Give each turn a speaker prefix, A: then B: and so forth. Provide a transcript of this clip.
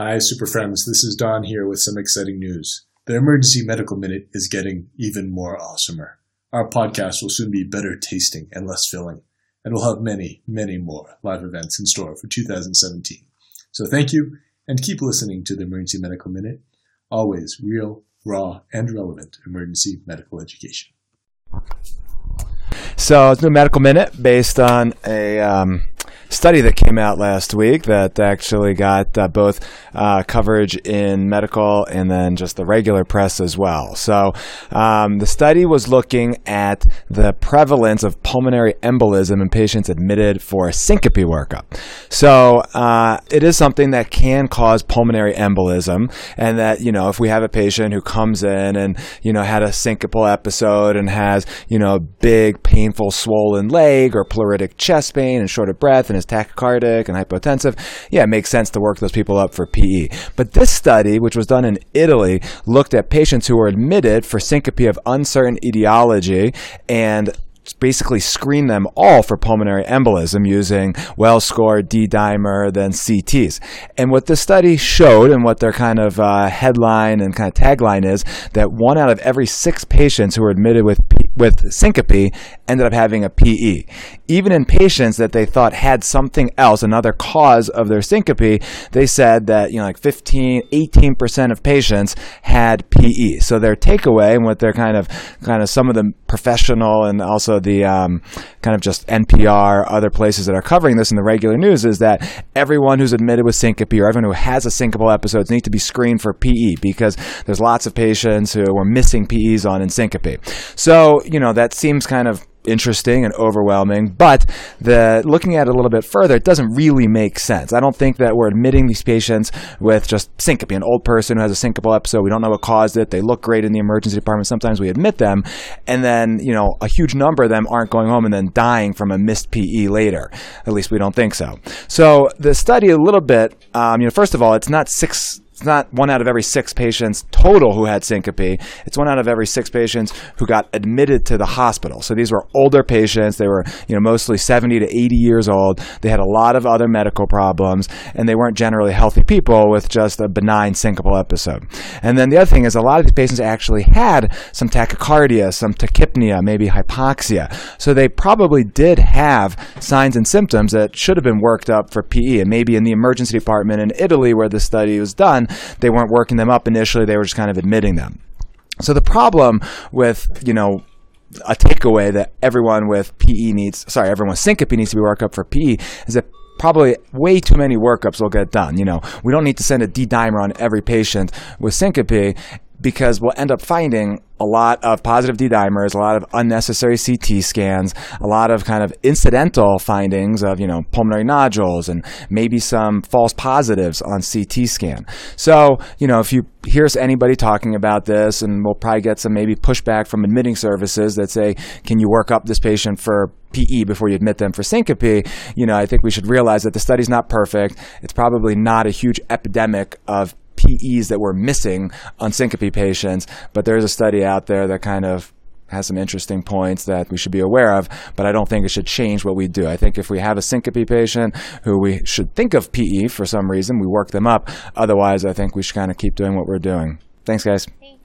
A: Hi, Super Friends. This is Don here with some exciting news. The Emergency Medical Minute is getting even more awesomer. Our podcast will soon be better tasting and less filling, and we'll have many, many more live events in store for 2017. So thank you, and keep listening to the Emergency Medical Minute. Always real, raw, and relevant emergency medical education.
B: So it's a medical minute based on a um, study that came out last week that actually got uh, both uh, coverage in medical and then just the regular press as well. So um, the study was looking at the prevalence of pulmonary embolism in patients admitted for a syncope workup. So uh, it is something that can cause pulmonary embolism, and that you know if we have a patient who comes in and you know had a syncopal episode and has you know a big painful swollen leg or pleuritic chest pain and short of breath and is tachycardic and hypotensive, yeah, it makes sense to work those people up for PE. But this study, which was done in Italy, looked at patients who were admitted for syncope of uncertain etiology and basically screen them all for pulmonary embolism using Wells scored D dimer, then CTs. And what this study showed, and what their kind of uh, headline and kind of tagline is, that one out of every six patients who were admitted with P- with syncope ended up having a PE. Even in patients that they thought had something else, another cause of their syncope, they said that you know like 15, 18 percent of patients had PE. So their takeaway and what they're kind of kind of some of the professional and also the um, kind of just NPR, other places that are covering this in the regular news is that everyone who's admitted with syncope or everyone who has a syncopal episode needs to be screened for PE because there's lots of patients who are missing PEs on in syncope. So, you know, that seems kind of interesting and overwhelming, but the looking at it a little bit further, it doesn't really make sense. I don't think that we're admitting these patients with just syncope, an old person who has a syncopal episode. We don't know what caused it. They look great in the emergency department. Sometimes we admit them, and then you know a huge number of them aren't going home and then dying from a missed PE later. At least we don't think so. So the study a little bit, um, you know, first of all, it's not six it's not one out of every six patients total who had syncope. It's one out of every six patients who got admitted to the hospital. So these were older patients. They were, you know, mostly 70 to 80 years old. They had a lot of other medical problems, and they weren't generally healthy people with just a benign syncopal episode. And then the other thing is a lot of these patients actually had some tachycardia, some tachypnea, maybe hypoxia. So they probably did have signs and symptoms that should have been worked up for PE. And maybe in the emergency department in Italy where the study was done, they weren't working them up initially, they were just kind of admitting them. So the problem with, you know, a takeaway that everyone with PE needs, sorry, everyone with syncope needs to be worked up for PE is that probably way too many workups will get done. You know, we don't need to send a D dimer on every patient with syncope because we'll end up finding a lot of positive D dimers, a lot of unnecessary CT scans, a lot of kind of incidental findings of, you know, pulmonary nodules and maybe some false positives on CT scan. So, you know, if you hear anybody talking about this, and we'll probably get some maybe pushback from admitting services that say, can you work up this patient for PE before you admit them for syncope, you know, I think we should realize that the study's not perfect. It's probably not a huge epidemic of PEs that we're missing on syncope patients, but there's a study out there that kind of has some interesting points that we should be aware of, but I don't think it should change what we do. I think if we have a syncope patient who we should think of PE for some reason, we work them up. Otherwise, I think we should kind of keep doing what we're doing. Thanks, guys. Thanks.